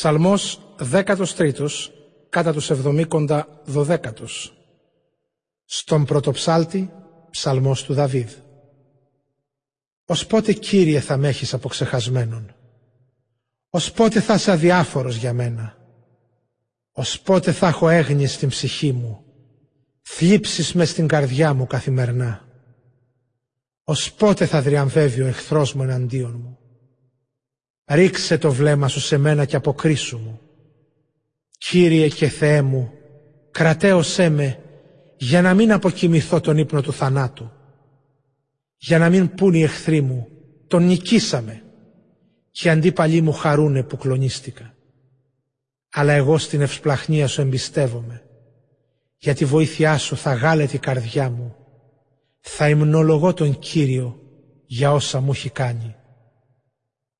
Ψαλμός 13 κατά τους εβδομήκοντα δωδέκατος. Στον πρωτοψάλτη, ψαλμός του Δαβίδ. Ως πότε Κύριε θα με έχεις αποξεχασμένον; Ως πότε θα είσαι αδιάφορος για μένα; Ως πότε θα έχω έγνη στην ψυχή μου; Θλίψεις μες στην καρδιά μου καθημερινά; Ως πότε θα δριαμβεύει ο εχθρός μου εναντίον μου; Ρίξε το βλέμμα σου σε μένα και αποκρίσου μου. Κύριε και Θεέ μου, κρατέωσέ με για να μην αποκοιμηθώ τον ύπνο του θανάτου. Για να μην πούν οι εχθροί μου, τον νικήσαμε και οι αντίπαλοι μου χαρούνε που κλονίστηκα. Αλλά εγώ στην ευσπλαχνία σου εμπιστεύομαι. Για τη βοήθειά σου θα γάλεται η καρδιά μου. Θα υμνολογώ τον Κύριο για όσα μου έχει κάνει.